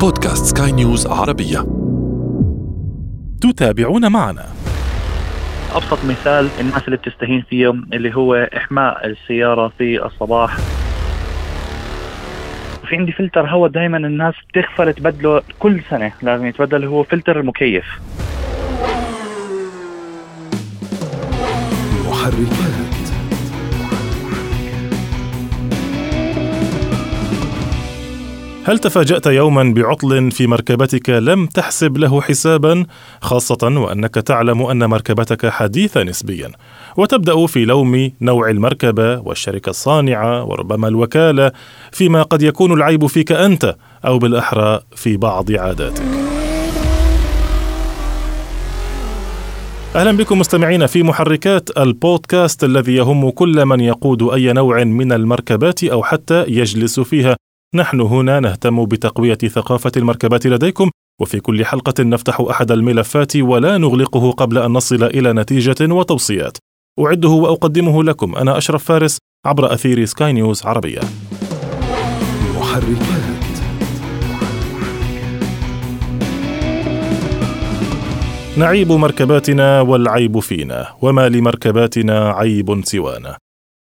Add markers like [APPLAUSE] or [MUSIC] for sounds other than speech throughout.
بودكاست سكاي نيوز عربية. تتابعون معنا. أبسط مثال الناس اللي بتستهين فيهم اللي هو إحماء السيارة في الصباح. في عندي فلتر هواء دائما الناس بتغفل تبدله كل سنة لازم يتبدل هو فلتر المكيف محركات. هل تفاجأت يوما بعطل في مركبتك لم تحسب له حسابا خاصة وأنك تعلم أن مركبتك حديثة نسبيا. وتبدأ في لوم نوع المركبة والشركة الصانعة وربما الوكالة فيما قد يكون العيب فيك أنت أو بالأحرى في بعض عاداتك. أهلا بكم مستمعين في محركات البودكاست الذي يهم كل من يقود أي نوع من المركبات أو حتى يجلس فيها. نحن هنا نهتم بتقوية ثقافة المركبات لديكم وفي كل حلقة نفتح أحد الملفات ولا نغلقه قبل أن نصل إلى نتيجة وتوصيات. أعده وأقدمه لكم أنا أشرف فارس عبر أثير سكاي نيوز عربية. محركات. نعيب مركباتنا والعيب فينا وما لمركباتنا عيب سوانا.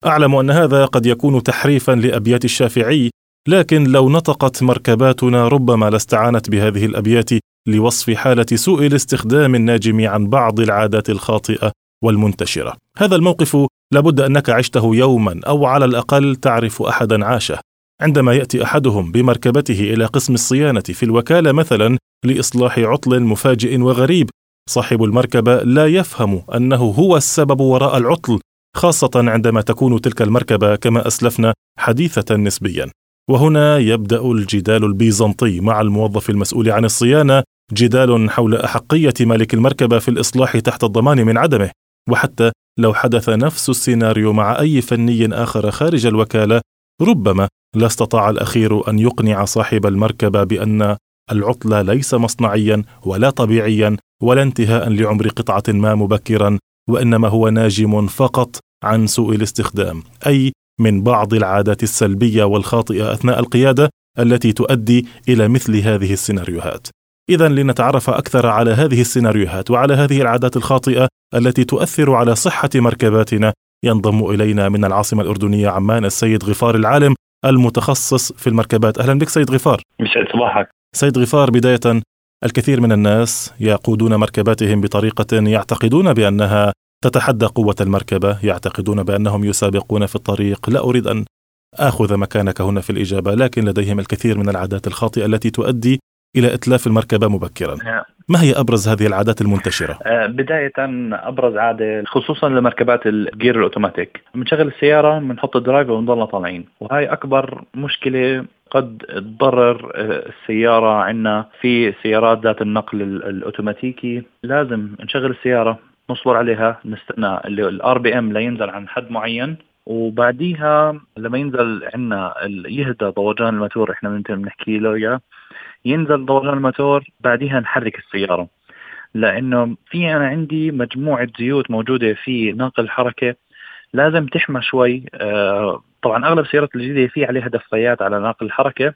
أعلم أن هذا قد يكون تحريفا لأبيات الشافعي لكن لو نطقت مركباتنا ربما لاستعانت بهذه الأبيات لوصف حالة سوء الاستخدام الناجم عن بعض العادات الخاطئة والمنتشرة. هذا الموقف لابد أنك عشته يوما أو على الأقل تعرف احدا عاشه. عندما يأتي أحدهم بمركبته إلى قسم الصيانة في الوكالة مثلا لإصلاح عطل مفاجئ وغريب صاحب المركبة لا يفهم أنه هو السبب وراء العطل خاصة عندما تكون تلك المركبة كما أسلفنا حديثة نسبيا. وهنا يبدأ الجدال البيزنطي مع الموظف المسؤول عن الصيانة جدال حول أحقية مالك المركبة في الإصلاح تحت الضمان من عدمه. وحتى لو حدث نفس السيناريو مع أي فني آخر خارج الوكالة ربما لا استطاع الأخير أن يقنع صاحب المركبة بأن العطل ليس مصنعيا ولا طبيعيا ولا انتهاء لعمر قطعة ما مبكرا وإنما هو ناجم فقط عن سوء الاستخدام. أي من بعض العادات السلبية والخاطئة أثناء القيادة التي تؤدي إلى مثل هذه السيناريوهات. اذا لنتعرف أكثر على هذه السيناريوهات وعلى هذه العادات الخاطئة التي تؤثر على صحة مركباتنا. ينضم إلينا من العاصمة الأردنية عمان السيد غفار العالم المتخصص في المركبات. أهلا بك سيد غفار. يسعد صباحك. سيد غفار بداية الكثير من الناس يقودون مركباتهم بطريقة يعتقدون بأنها تتحدى قوة المركبة يعتقدون بأنهم يسابقون في الطريق. لا أريد أن آخذ مكانك هنا في الإجابة لكن لديهم الكثير من العادات الخاطئة التي تؤدي إلى إتلاف المركبة مبكرا. ما هي أبرز هذه العادات المنتشرة؟ آه، بداية أبرز عادة خصوصا لمركبات ال gear ال automatic. بنشغل السيارة بنحط ال drive ونضلنا طالعين. وهي أكبر مشكلة قد تضرر آه، السيارة عندنا في سيارات ذات النقل ال- الأوتوماتيكي. لازم نشغل السيارة. نصبر عليها نستنى ال RPM لينزل عن حد معين وبعديها لما ينزل عندنا يهدى ضوجان الماتور إحنا بنحكي له إياه ينزل ضوجان الماتور بعديها نحرك السيارة. لأنه في أنا عندي مجموعة زيوت موجودة في ناقل الحركة لازم تحمى شوي. آه، طبعا أغلب السيارات الجديدة في عليها دفايات على ناقل الحركة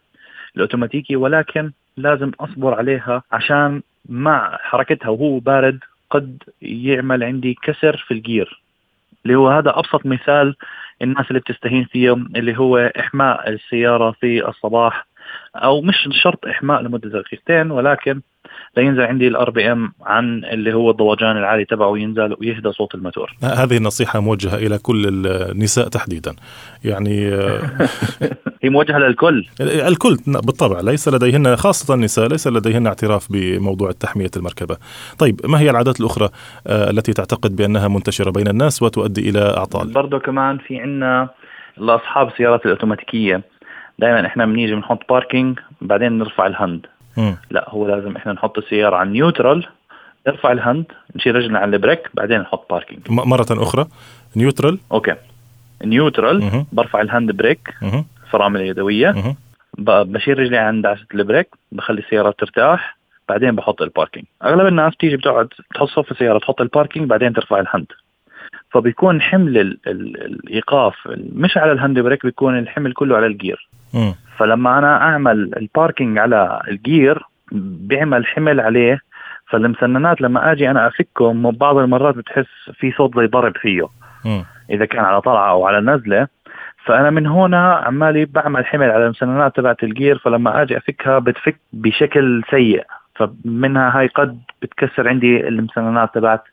الاوتوماتيكي ولكن لازم أصبر عليها عشان مع حركتها وهو بارد قد يعمل عندي كسر في ال gear اللي هو هذا أبسط مثال الناس اللي بتستهين فيهم اللي هو إحماء السيارة في الصباح. أو مش شرط إحماء لمدة دقيقتين ولكن لينزل عندي ال RPM عن اللي هو الضوجان العالي تبعه ينزل ويهدى صوت الموتور هذه النصيحه موجهة إلى كل النساء تحديدا. يعني آه، [LAUGHS] هي موجهة للكل. الكل بالطبع ليس لديهن خاصة النساء ليس لديهن اعتراف بموضوع تحمية المركبة. طيب ما هي العادات الأخرى آه، التي تعتقد بأنها منتشرة بين الناس وتؤدي إلى أعطال؟ برضه كمان في عنا لأصحاب السيارات الأوتوماتيكية. دائما إحنا بنيجي بنحط parking بعدين نرفع ال hand. مم. لا هو لازم إحنا نحط السيارة على ال neutral نرفع ال hand نشيل رجلنا على ال brake بعدين نحط parking م- مرة أخرى. neutral okay. neutral. برفع ال handbrake. فرامل يدوية. بشيل رجلي عند دعسه البريك بخلي السيارة ترتاح بعدين بحط ال parking أغلب الناس تيجي بتقعد تحط صف السيارة تحط ال parking بعدين ترفع ال hand. فبيكون حمل ال ال الإيقاف مش على ال handbrake بيكون الحمل كله على ال gear فلما أنا أعمل ال parking على ال gear بيعمل حمل عليه. فالمسننات لما أجي أنا أفكهم بعض المرات بتحس في صوت زي ضرب فيه. مم. إذا كان على طلعة أو على نزلة. فأنا من هنا عمالي بعمل حمل على المسننات تبعت الجير. فلما أجي أفكها بتفك بشكل سيء. فمنها هاي قد بتكسر عندي المسننات تبعت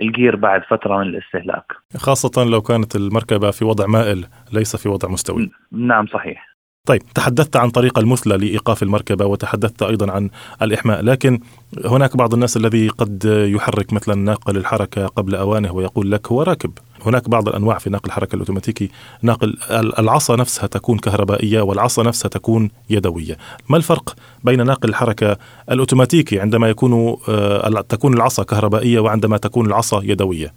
الجير بعد فترة من الاستهلاك. خاصة لو كانت المركبة في وضع مائل ليس في وضع مستوي. نعم صحيح. طيب تحدثت عن طريقة المثلى لإيقاف المركبة وتحدثت أيضا عن الإحماء لكن هناك بعض الناس الذي قد يحرك مثلا ناقل الحركة قبل أوانه ويقول لك هو راكب. هناك بعض الأنواع في ناقل الحركة الأوتوماتيكي. ناقل العصا نفسها تكون كهربائية والعصا نفسها تكون يدوية. ما الفرق بين ناقل الحركة الأوتوماتيكي عندما يكون آه، تكون العصا كهربائية وعندما تكون العصا يدوية؟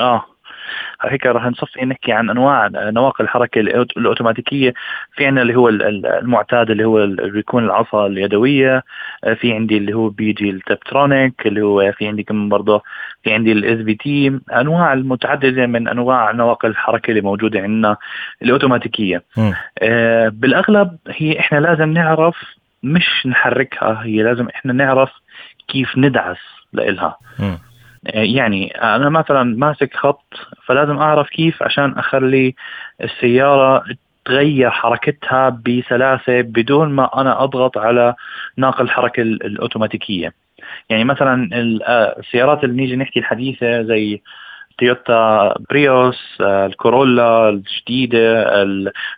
آه هيك راح نصفي نحكي عن أنواع نواقل الحركة الأوتوماتيكية. في عندنا اللي هو المعتاد اللي هو بيكون العصا اليدوية. في عندي اللي هو بيجي ال tiptronic اللي هو في عندي كمان برضه في عندي ال CVT أنواع المتعددة من أنواع نواقل الحركة اللي موجودة عندنا الأوتوماتيكية. آه بالأغلب هي إحنا لازم نعرف مش نحركها هي لازم إحنا نعرف كيف ندعس لإلها. يعني أنا مثلا ماسك خط فلازم أعرف كيف عشان أخلي السيارة تغير حركتها بسلاسة بدون ما أنا أضغط على ناقل الحركة الأوتوماتيكية. يعني مثلا السيارات اللي نيجي نحكي الحديثة زي تويوتا بريوس الكورولا الجديدة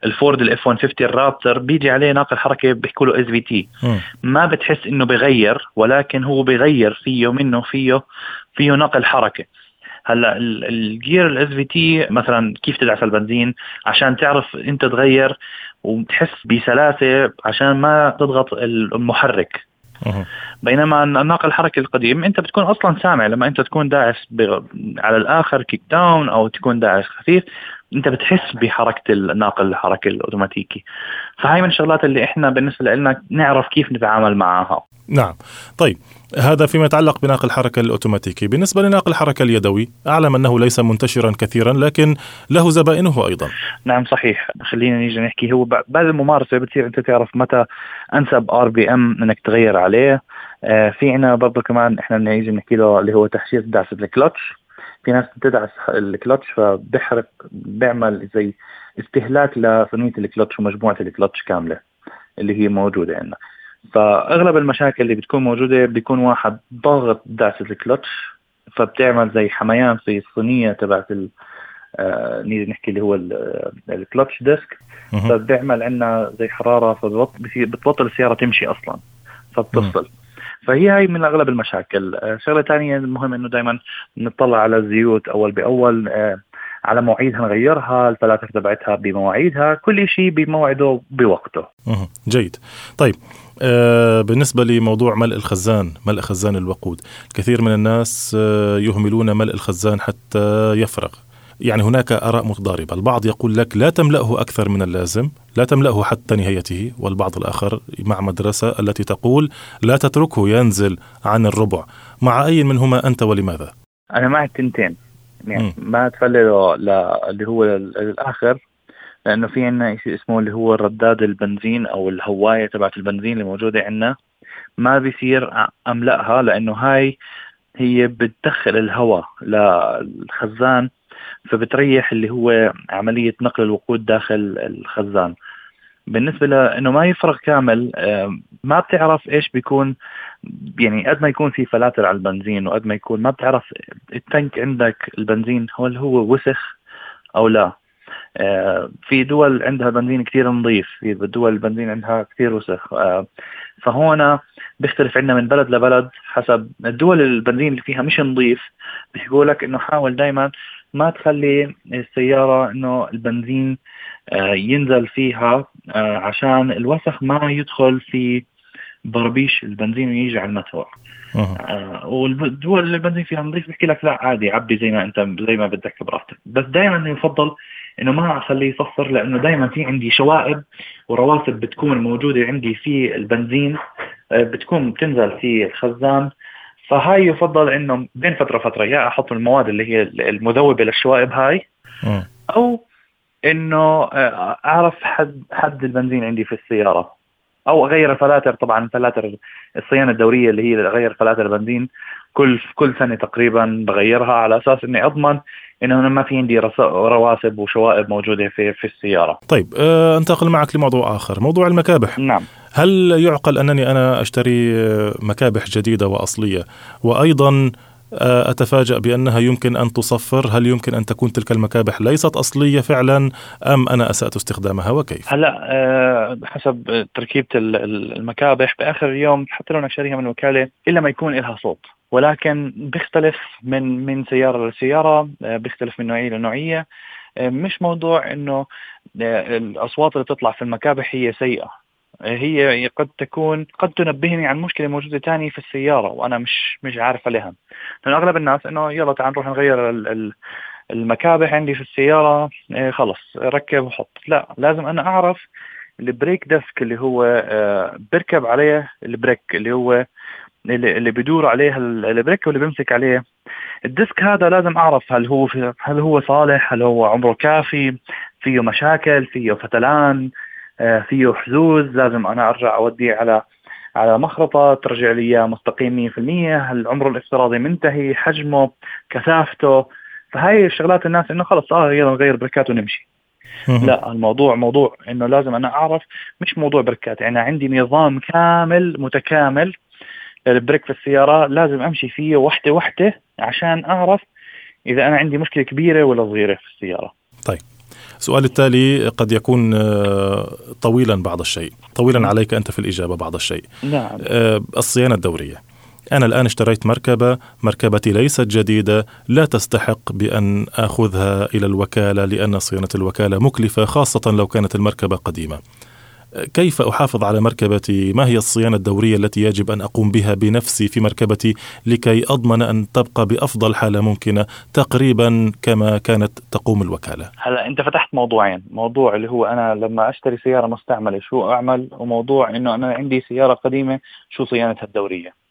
الفورد ال F 150 الرابتر بيجي عليه ناقل حركة بيحكوا له CVT. ما بتحس إنه بغير ولكن هو بغير فيه منه فيه فيه نقل حركة. هلا ال gear ال CVT مثلا كيف تدعس البنزين؟ عشان تعرف إنت تغير وتحس بسلاسة عشان ما تضغط المحرك. بينما الناقل الحركي القديم إنت بتكون أصلا سامع لما إنت تكون داعس على الآخر kick down أو تكون داعس خفيف. انت بتحس بحركة الناقل الحركي الأوتوماتيكي. فهاي من الشغلات اللي إحنا بالنسبة لنا نعرف كيف نتعامل معها. نعم. طيب هذا فيما يتعلق بناقل الحركة الأوتوماتيكي. بالنسبة لناقل الحركة اليدوي أعلم أنه ليس منتشرا كثيرا لكن له زبائنه أيضا. نعم صحيح. خلينا نيجي نحكي. هو بعد الممارسة بتصير أنت تعرف متى أنسب RPM أنك تغير عليه. آه في عنا برضه كمان إحنا نيجي نحكي له اللي هو تحشير دعسة الكلتش في ناس بتدعس الكلتش فبحرق بيعمل زي استهلاك لثنية الكلتش ومجموعة الكلتش كاملة اللي هي موجودة عندنا. فأغلب المشاكل اللي بتكون موجودة بيكون واحد ضاغط دعسه الكلتش فبتعمل زي حميان في الصينية تبعت ال آه نيجي نحكي اللي هو ال clutch disc. فبيعمل عندنا زي حرارة فبتبطل السيارة تمشي أصلا فبتفصل فهي هاي من أغلب المشاكل. آه شغلة ثانية المهم إنه دائما نطلع على الزيوت أول بأول آه على مواعيدها نغيرها الفلاتر تبعتها بمواعيدها كل شيء بموعده بوقته. جيد. طيب آه بالنسبة لموضوع ملء الخزان ملء خزان الوقود كثير من الناس آه يهملون ملء الخزان حتى يفرغ. يعني هناك آراء متضاربة. البعض يقول لك لا تملأه أكثر من اللازم لا تملأه حتى نهايته والبعض الآخر مع مدرسة التي تقول لا تتركه ينزل عن الربع. مع أي منهما أنت ولماذا؟ أنا مع التنتين. يعني ما تفلله اللي هو الآخر لأنه في عندنا شيء اسمه اللي هو رداد البنزين أو الهواية تبعت البنزين اللي موجودة عندنا. ما بيصير أملأها لأنه هاي هي بتدخل الهواء للخزان فبتريح اللي هو عملية نقل الوقود داخل الخزان. بالنسبة لأنه ما يفرغ كامل ما بتعرف إيش بيكون يعني قد ما يكون في فلاتر على البنزين وقد ما يكون ما بتعرف التنك عندك البنزين هل هو وسخ أو لا. آه، في دول عندها بنزين كثير نظيف في دول البنزين عندها كثير وسخ. آه، فهون بيختلف عندنا من بلد لبلد حسب الدول البنزين اللي فيها مش نظيف. بيقول لك إنه حاول دائما ما تخلي السيارة إنه البنزين آه، ينزل فيها آه، عشان الوسخ ما يدخل في بربيش البنزين ويجي على الماتور آه والدول البنزين فيها نظيف بحكي لك لا عادي عبي زي ما أنت زي ما بدك براحتك. بس دائما يفضل إنه ما أخليه يصفر لأنه دائما في عندي شوائب ورواسب بتكون موجودة عندي في البنزين آه بتكون بتنزل في الخزان. فهاي يفضل إنه بين فترة فتره يا أحط المواد اللي هي المذوبة للشوائب هاي أو إنه آه، أعرف حد حد البنزين عندي في السيارة أو أغير الفلاتر طبعا فلاتر الصيانة الدورية اللي هي غير فلاتر البنزين كل كل سنة تقريبا بغيرها على أساس إني أضمن إنه ما في عندي رواسب وشوائب موجودة في في السيارة. طيب أه أنتقل معك لموضوع آخر، موضوع المكابح. نعم. هل يعقل أنني أنا أشتري مكابح جديدة وأصلية؟ وأيضا آه، أتفاجأ بأنها يمكن أن تصفر، هل يمكن أن تكون تلك المكابح ليست أصلية فعلا أم أنا أسأت استخدامها وكيف؟ هلا آه، حسب تركيبة المكابح بآخر اليوم حتى لو أنا شاريها من وكالة إلا ما يكون لها صوت، ولكن بيختلف من من سيارة لسيارة، آه، بيختلف من نوعية لنوعية، مش موضوع إنه الأصوات اللي تطلع في المكابح هي سيئة. هي قد تكون قد تنبهني عن مشكلة موجودة ثانية في السيارة وأنا مش مش عارف عليها لأنه أغلب الناس إنه يلا تعال نروح نغير المكابح عندي في السيارة إيه خلص ركب وحط. لا لازم أنا أعرف ال brake disc اللي هو آه بركب عليه ال brake اللي هو اللي, بدور عليه ال brake واللي بيمسك عليه. ال disc هذا لازم أعرف هل هو هل هو صالح هل هو عمره كافي فيه مشاكل فيه فتلان. فيه حزوز لازم أنا أرجع اوديه على على مخرطة ترجع لي اياه مستقيم 100% هل عمره الافتراضي منتهي حجمه كثافته. فهي الشغلات الناس إنه خلص آه يلا نغير بركات ونمشي. لا الموضوع موضوع إنه لازم أنا أعرف مش موضوع بركات. يعني عندي نظام كامل متكامل للبريك في السيارة لازم أمشي فيه وحده وحدة عشان أعرف إذا أنا عندي مشكلة كبيرة ولا صغيرة في السيارة. طيب. السؤال التالي قد يكون آه، طويلا بعض الشيء طويلا. عليك أنت في الإجابة بعض الشيء نعم. الصيانة الدورية أنا الآن اشتريت مركبة مركبتي ليست جديدة لا تستحق بأن أخذها إلى الوكالة لأن صيانة الوكالة مكلفة خاصة لو كانت المركبة قديمة كيف أحافظ على مركبتي؟ ما هي الصيانة الدورية التي يجب أن أقوم بها بنفسي في مركبتي لكي أضمن أن تبقى بأفضل حالة ممكنة تقريبا كما كانت تقوم الوكالة؟ هلا أنت فتحت موضوعين، موضوع اللي هو أنا لما أشتري سيارة مستعملة شو أعمل؟ وموضوع إنه أنا عندي سيارة قديمة شو صيانتها الدورية؟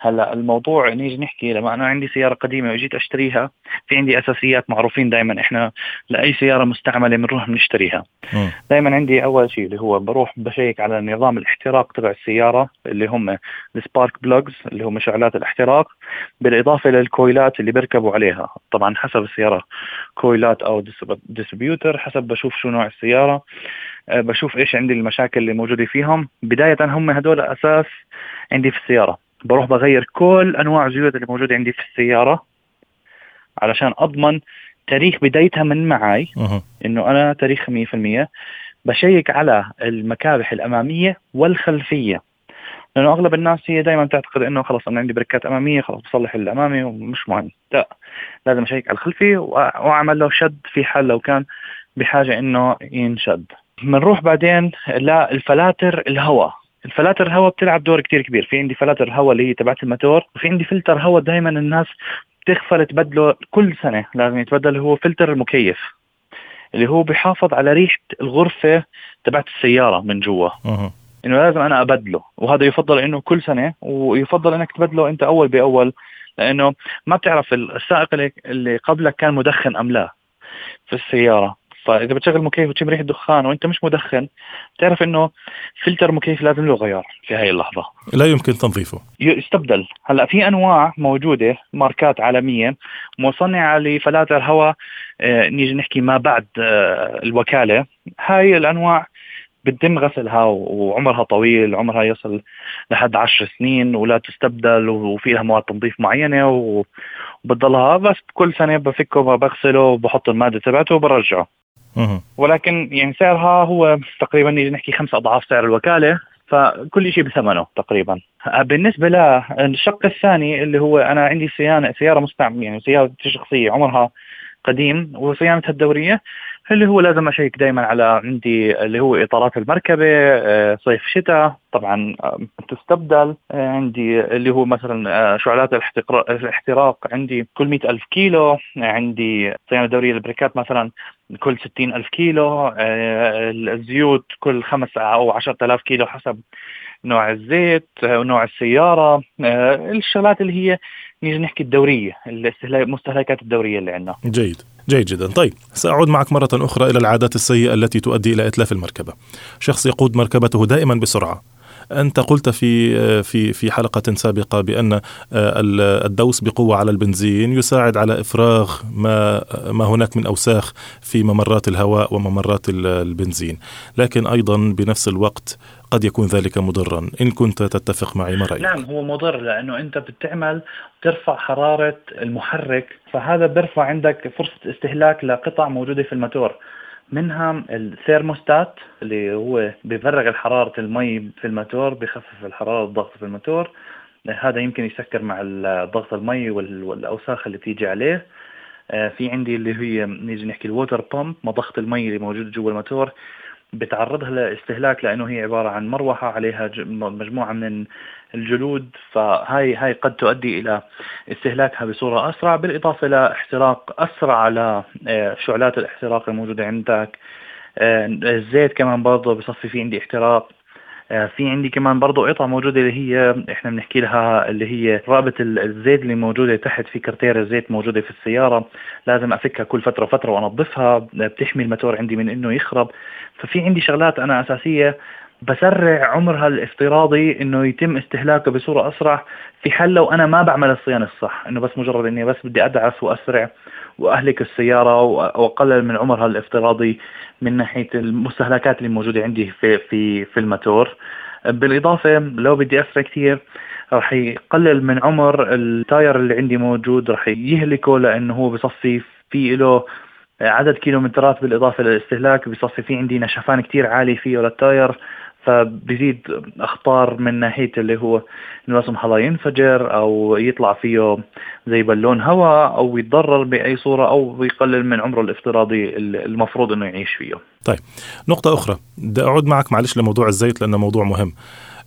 هلا الموضوع نيجي نحكي لما أنا عندي سيارة قديمة وجيت أشتريها في عندي أساسيات معروفين دائما إحنا لأي سيارة مستعملة بنروح بنشتريها. دائما عندي أول شيء اللي هو بروح بشيك على نظام الاحتراق تبع السيارة اللي هم السبارك بلوجز اللي هم مشعلات الاحتراق بالإضافة للكويلات اللي بيركبوا عليها. طبعا حسب السيارة كويلات أو ديستريبيوتر حسب بشوف شو نوع السيارة بشوف إيش عندي المشاكل اللي موجودة فيهم. بداية هم هدول أساس عندي في السيارة. بروح بغير كل أنواع الزيوت اللي موجودة عندي في السيارة علشان أضمن تاريخ بدايتها من معي إنه أنا تاريخ 100% بشيك على المكابح الأمامية والخلفية. لأنه أغلب الناس هي دائما تعتقد إنه خلص أنا عندي بريكات أمامية خلص بصلح الأمامي ومش مهم. لا لازم أشيك على الخلفية وأعمل له شد في حال لو كان بحاجة إنه ينشد. بنروح بعدين للفلاتر الهواء. الفلاتر الهواء بتلعب دور كتير كبير. في عندي فلاتر هواء اللي هي تبعت الموتور وفي عندي فلتر هواء دائما الناس بتغفل تبدله كل سنة لازم يتبدل هو فلتر المكيف اللي هو بيحافظ على ريحة الغرفة تبعت السيارة من جوا. إنه لازم أنا أبدله وهذا يفضل إنه كل سنة ويفضل إنك تبدله أنت أول بأول لأنه ما بتعرف السائق اللي قبلك كان مدخن أم لا في السيارة. فاذا بتشغل مكيف وتشم ريحة دخان وأنت مش مدخن بتعرف إنه فلتر مكيف لازم له غيار في هاي اللحظة. لا يمكن تنظيفه. يستبدل هلأ في أنواع موجودة ماركات عالميا مصنعة لفلاتر هواء آه نيجي نحكي ما بعد آه الوكالة. هاي الأنواع بتتم غسلها وعمرها طويل عمرها يصل لحد عشر سنين ولا تستبدل وفيها مواد تنظيف معينة وبتضلها. بس كل سنة بفكه بغسله وبحط المادة تبعته وبرجعه. ولكن يعني سعرها هو تقريبا نيجي نحكي خمس أضعاف سعر الوكالة فكل شيء بثمنه تقريبا. بالنسبة للشق الثاني اللي هو أنا عندي سياره سيارة مستعمل يعني سيارة شخصية عمرها قديم وصيانتها الدورية. اللي هو لازم أشيك دائما على عندي اللي هو إطارات المركبة آه، صيف شتاء طبعا آه، تستبدل. آه، عندي اللي هو مثلا شعلات الاحتراق عندي كل مئة ألف كيلو. عندي صيانة دورية البريكات مثلا كل ستين ألف كيلو. الزيوت كل خمس أو عشرة آلاف كيلو حسب نوع الزيت ونوع السيارة. الشغلات اللي هي نيجي نحكي الدورية المستهلكات الدورية اللي عندنا. جيد. جيد جدا. طيب سأعود معك مرة أخرى إلى العادات السيئة التي تؤدي إلى إتلاف المركبة. شخص يقود مركبته دائما بسرعة. أنت قلت في في في حلقة سابقة بأن آه، الدوس بقوة على البنزين يساعد على إفراغ ما ما هناك من أوساخ في ممرات الهواء وممرات البنزين. لكن أيضا بنفس الوقت قد يكون ذلك مضرا. إن كنت تتفق معي ما رأيك؟ نعم هو مضر لأنه أنت بتعمل ترفع حرارة المحرك فهذا بيرفع عندك فرصة استهلاك لقطع موجودة في الموتور. منها الثيرموستات اللي هو بيفرغ حرارة المي في الموتور بخفف الحرارة الضغط في الموتور. هذا يمكن يسكر مع ضغط المي والأوساخ اللي بتيجي عليه. آه، في عندي اللي هي نيجي نحكي ال water pump مضخة المي اللي موجودة جوا الموتور. بتعرضها لاستهلاك لأنه هي عبارة عن مروحة عليها مجموعة من الجلود فهاي هاي قد تؤدي إلى استهلاكها بصورة أسرع بالإضافة إلى احتراق أسرع على آه، الاحتراق الموجودة عندك. آه، الزيت كمان برضه بصفي في عندي احتراق. في عندي كمان برضو قطعة موجودة اللي هي إحنا بنحكي لها اللي هي رابط الزيت اللي موجودة تحت في كرتير الزيت موجودة في السيارة لازم أفكها كل فترة وفترة وأنظفها بتحمي الموتور عندي من إنه يخرب. ففي عندي شغلات أنا أساسية بسرع عمرها الافتراضي إنه يتم استهلاكه بصورة أسرع في حال لو أنا ما بعمل الصيانة الصح إنه بس مجرد إني بس بدي أدعس وأسرع. وأهلك السيارة واقلل من عمرها الافتراضي من ناحية المستهلكات اللي موجودة عندي في في في الماتور بالإضافة لو بدي أسرع كثير راح يقلل من عمر ال tire اللي عندي موجود راح يهلكه لأنه هو بصفي في له عدد كيلومترات بالإضافة للاستهلاك بصفي في عندي نشفان كثير عالي فيه للتاير. فبزيد أخطار من ناحية اللي هو إنه لا سمح الله ينفجر أو يطلع فيه زي بالون هواء أو يتضرر بأي صورة أو يقلل من عمره الافتراضي المفروض إنه يعيش فيه. طيب نقطة أخرى بدي أعود معك معلش لموضوع الزيت لأنه موضوع مهم.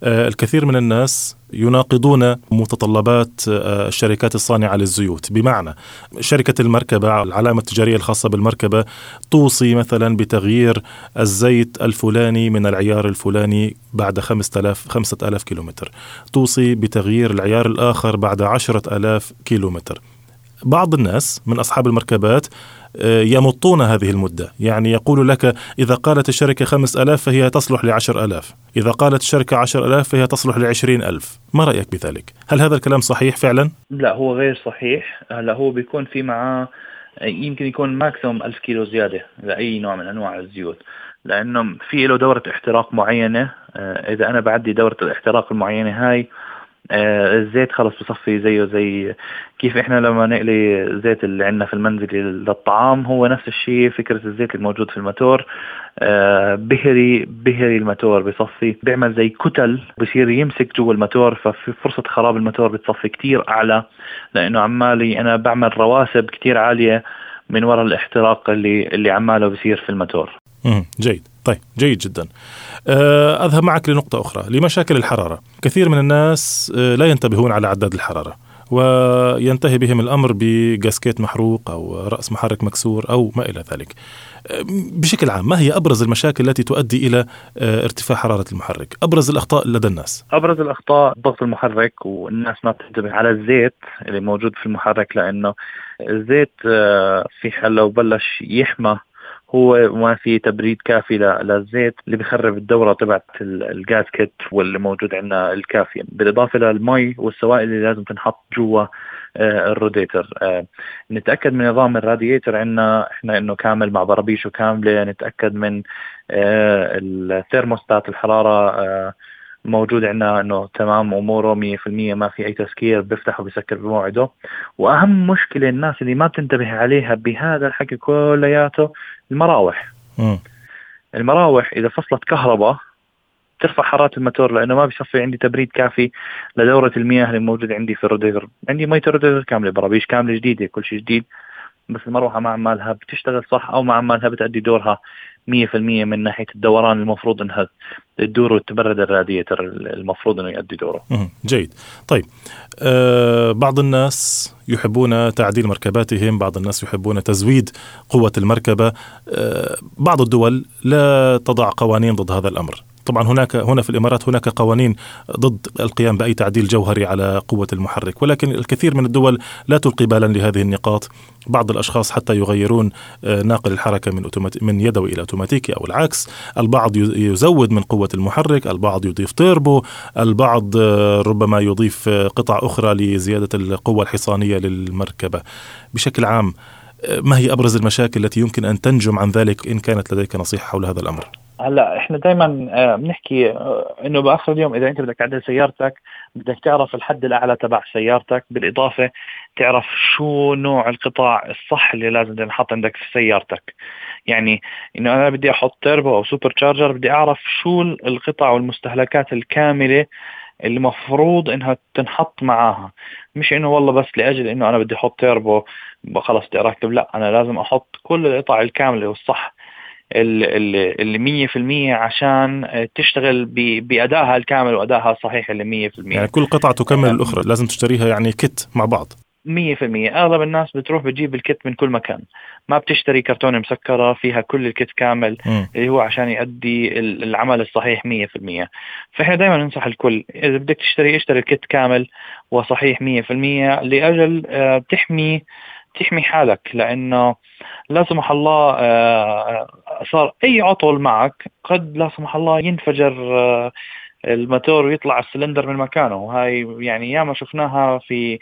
آه، الكثير من الناس يناقضون متطلبات آه، الشركات الصانعة للزيوت. بمعنى شركة المركبة العلامة التجارية الخاصة بالمركبة توصي مثلا بتغيير الزيت الفلاني من العيار الفلاني بعد 5000 5000 كيلومتر. توصي بتغيير العيار الآخر بعد 10000 كيلومتر. بعض الناس من أصحاب المركبات آه، يمطون هذه المدة. يعني يقول لك إذا قالت الشركة خمس ألاف فهي تصلح لعشر ألاف. إذا قالت الشركة عشر ألاف فهي تصلح لعشرين ألف ما رأيك بذلك؟ هل هذا الكلام صحيح فعلا؟ لا هو غير صحيح هلا هو بيكون في معاه يمكن يكون ماكسيموم ألف كيلو زيادة لأي نوع من أنواع الزيوت لأنه في له دورة احتراق معينة آه، إذا أنا بعدي دورة الاحتراق المعينة هاي الزيت خلص بصفي زيه زي كيف إحنا لما نقلي الزيت اللي عندنا في المنزل للطعام هو نفس الشيء فكرة الزيت الموجود في الموتور آه، بهري بهري الموتور بصفي بيعمل زي كتل بصير يمسك جوا الموتور ففي فرصة خراب الموتور بتصفي كتير أعلى لأنه عمالي أنا بعمل رواسب كتير عالية من وراء الاحتراق اللي اللي عماله بصير في الموتور جيد. طيب جيد جدا. آه، أذهب معك لنقطة أخرى لمشاكل الحرارة. كثير من الناس آه، لا ينتبهون على عداد الحرارة وينتهي بهم الأمر بجاسكيت محروق أو رأس محرك مكسور أو ما إلى ذلك. آه، بشكل عام ما هي أبرز المشاكل التي تؤدي إلى ارتفاع حرارة المحرك؟ أبرز الأخطاء لدى الناس. أبرز الأخطاء ضغط المحرك والناس ما بتنتبه على الزيت اللي موجود في المحرك لأنه الزيت في حال لو بلش يحمى هو ما في تبريد كافي للزيت اللي بخرب الدورة تبعت ال gasket واللي موجود عندنا الكافيه بالإضافة للمي والسوائل اللي لازم تنحط جوا آه، الروديتر. آه، نتأكد من نظام الراديتر عندنا. إحنا إنه كامل مع برابيشه كاملة. نتأكد من آه، الثيرموستات الحرارة موجود عندنا إنه تمام أموره 100% ما في أي تسكير بيفتح وبيسكر بموعده. وأهم مشكلة الناس اللي ما بتنتبه عليها بهذا الحكي كلياته المراوح. م. المراوح إذا فصلت كهرباء ترفع حرارة الموتور لأنه ما بيصفي عندي تبريد كافي لدورة المياه اللي موجودة عندي في الروديتر عندي مية الروديتر كاملة برابيش كاملة جديدة كل شيء جديد. بس المروحة ما عمالها بتشتغل صح أو ما عمالها بتأدي دورها 100% من ناحية الدوران المفروض إنها تدور وتبرد الراديتر المفروض إنه يؤدي دوره. جيد. طيب آه بعض الناس يحبون تعديل مركباتهم، بعض الناس يحبون تزويد قوة المركبة، آه بعض الدول لا تضع قوانين ضد هذا الأمر. طبعا هناك هنا في الإمارات هناك قوانين ضد القيام بأي تعديل جوهري على قوة المحرك ولكن الكثير من الدول لا تلقي بالا لهذه النقاط. بعض الأشخاص حتى يغيرون آه، ناقل الحركة من من يدوي إلى أوتوماتيكي أو العكس. البعض يزود من قوة المحرك البعض يضيف تيربو البعض آه، ربما يضيف آه، قطع أخرى لزيادة القوة الحصانية للمركبة. بشكل عام ما هي أبرز المشاكل التي يمكن أن تنجم عن ذلك إن كانت لديك نصيحة حول هذا الأمر؟ هلا إحنا دائما آه، بنحكي آه، إنه بآخر اليوم إذا أنت بدك تعدل سيارتك بدك تعرف الحد الأعلى تبع سيارتك. بالإضافة تعرف شو نوع القطع الصح اللي لازم تنحط عندك في سيارتك. يعني إنه أنا بدي أحط تيربو أو supercharger بدي أعرف شو القطع والمستهلكات الكاملة اللي مفروض إنها تنحط معاها. مش إنه والله بس لأجل إنه أنا بدي أحط تيربو خلص بدي أركب لا أنا لازم أحط كل القطع الكاملة والصح اللي 100% عشان تشتغل بأدائها الكامل وأدائها الصحيح اللي 100% يعني كل قطعة تكمل يعني الأخرى لازم تشتريها يعني كت مع بعض. 100% أغلب الناس بتروح بتجيب الكت من كل مكان. ما بتشتري كرتونة مسكرة فيها كل الكت كامل م. اللي هو عشان يؤدي العمل الصحيح 100% فإحنا دائما ننصح الكل إذا بدك تشتري اشتري الكت كامل وصحيح 100% لأجل آه، تحمي حالك لأنه لا سمح الله آه، صار أي عطل معك قد لا سمح الله ينفجر آه، الموتور ويطلع السلندر من مكانه. وهي يعني ياما شفناها في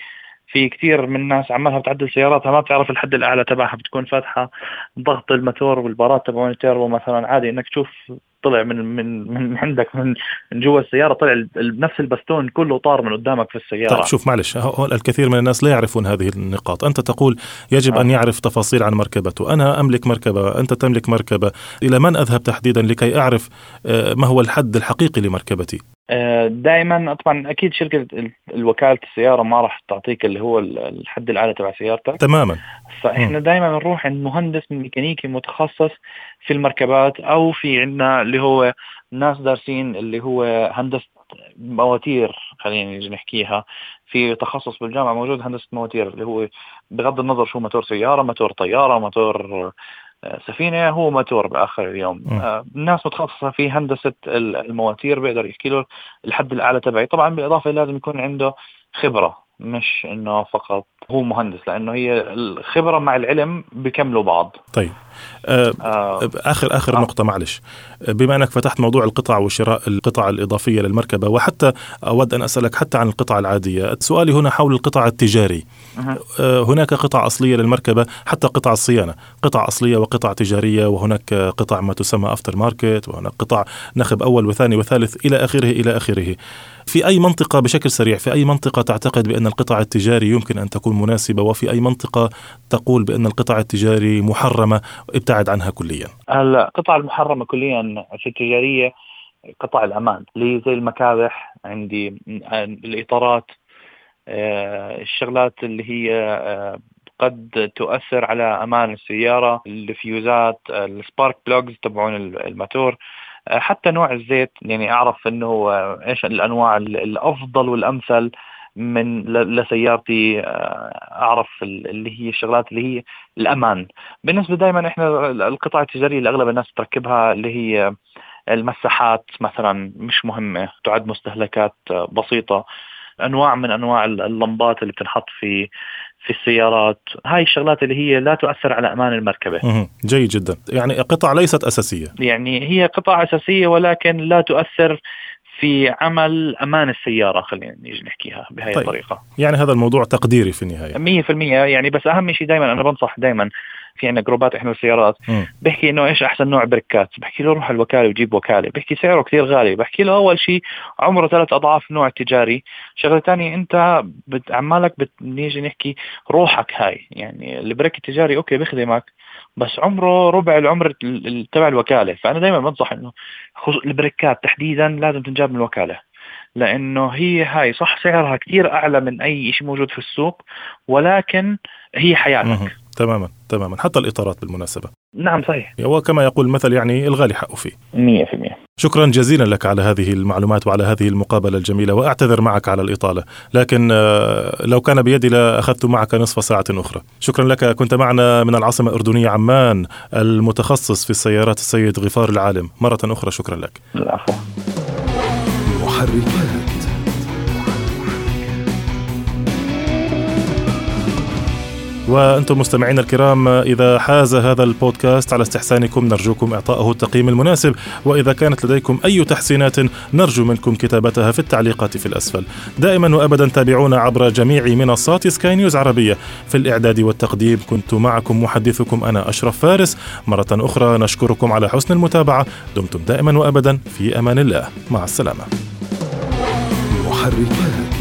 في كثير من الناس عمالها بتعدل سياراتها ما بتعرف الحد الأعلى تبعها بتكون فاتحة ضغط الموتور والبارات تبعون التيربو مثلا عادي إنك تشوف طلع من من من [LAUGHS] عندك من من جوا السيارة طلع نفس البستون كله طار من قدامك في السيارة. طيب شوف معلش الكثير من الناس لا يعرفون هذه النقاط. أنت تقول يجب آه. ان يعرف تفاصيل عن مركبته. أنا أملك مركبة أنت تملك مركبة. إلى من أذهب تحديدا لكي أعرف آه، ما هو الحد الحقيقي لمركبتي؟ دائما طبعا أكيد شركة الوكالة السيارة ما راح تعطيك اللي هو الحد الأعلى تبع سيارتك. تماما. فإحنا دائما نروح عند مهندس ميكانيكي متخصص في المركبات أو في عندنا اللي هو ناس دارسين اللي هو هندسة مواتير خلينا نيجي نحكيها. في تخصص بالجامعة موجود هندسة مواتير اللي هو بغض النظر شو موتور سيارة موتور طيارة موتور آه، سفينة هو موتور بآخر اليوم. آه الناس متخصصة في هندسة المواتير بيقدر يحكي له الحد الأعلى تبعي. طبعا بالإضافة لازم يكون عنده خبرة مش إنه فقط هو مهندس لأنه هي الخبرة مع العلم بيكملوا بعض. طيب. آه آه. آخر آخر آه. نقطة معلش. بما أنك فتحت موضوع القطع وشراء القطع الإضافية للمركبة وحتى أود أن أسألك حتى عن القطع العادية. سؤالي هنا حول القطع التجاري. آه هناك قطع أصلية للمركبة حتى قطع الصيانة. قطع أصلية وقطع تجارية وهناك قطع ما تسمى aftermarket وهناك قطع نخب أول وثاني وثالث إلى آخره إلى آخره. في أي منطقة بشكل سريع في أي منطقة تعتقد بأن القطع التجاري يمكن أن تكون مناسبة وفي أي منطقة تقول بأن القطع التجاري محرمة ابتعد عنها كليا؟ القطع المحرمة كليا في التجارية قطع الأمان. اللي زي المكابح عندي الإطارات آه، الشغلات اللي هي آه، قد تؤثر على أمان السيارة الفيوزات ال spark plugs تبعون الماتور. حتى نوع الزيت يعني أعرف إنه إيش الأنواع الأفضل والأمثل من لسيارتي أعرف اللي هي الشغلات اللي هي الأمان. بالنسبة دائما إحنا القطع التجارية اللي أغلب الناس تركبها اللي هي المساحات مثلا مش مهمة تعد مستهلكات بسيطة. أنواع من أنواع اللمبات اللي بتنحط في في السيارات. هاي الشغلات اللي هي لا تؤثر على أمان المركبة. جيد جدا. يعني قطع ليست أساسية. يعني هي قطع أساسية ولكن لا تؤثر في عمل أمان السيارة خلينا نيجي نحكيها بهي طيب. الطريقة. يعني هذا الموضوع تقديري في النهاية. 100% يعني بس أهم شيء دائما أنا بنصح دائما في عندنا جروبات إحنا السيارات بحكي إنه إيش أحسن نوع بريكات بحكي له روح الوكالة وجيب وكالة بحكي سعره كثير غالي بحكي له أول شيء عمره ثلاث أضعاف النوع التجاري. شغلة ثانية أنت بت... عمالك بنيجي نحكي روحك هاي يعني ال brake التجاري okay بيخدمك بس عمره ربع العمر تبع الوكالة. فأنا دائما بنصح إنه البريكات تحديدا لازم تنجاب من الوكالة. لأنه هي هاي صح سعرها كثير أعلى من أي شيء موجود في السوق ولكن هي حياتك. تماما تماما. حتى الإطارات بالمناسبة. نعم صحيح. وكما يقول المثل يعني الغالي حقه فيه. 100% شكرا جزيلا لك على هذه المعلومات وعلى هذه المقابلة الجميلة وأعتذر معك على الإطالة. لكن آه، لو كان بيدي لأخذت معك نصف ساعة أخرى. شكرا لك. كنت معنا من العاصمة الأردنية عمان المتخصص في السيارات السيد غفار العالم. مرة أخرى شكرا لك. العفو. محركات وأنتم مستمعينا الكرام إذا حاز هذا البودكاست على استحسانكم نرجوكم إعطائه التقييم المناسب. وإذا كانت لديكم أي تحسينات نرجو منكم كتابتها في التعليقات في الأسفل. دائما وأبدا تابعونا عبر جميع منصات سكاي نيوز عربية. في الإعداد والتقديم كنت معكم محدثكم أنا أشرف فارس. مرة أخرى نشكركم على حسن المتابعة. دمتم دائما وأبدا في أمان الله. مع السلامة. محركات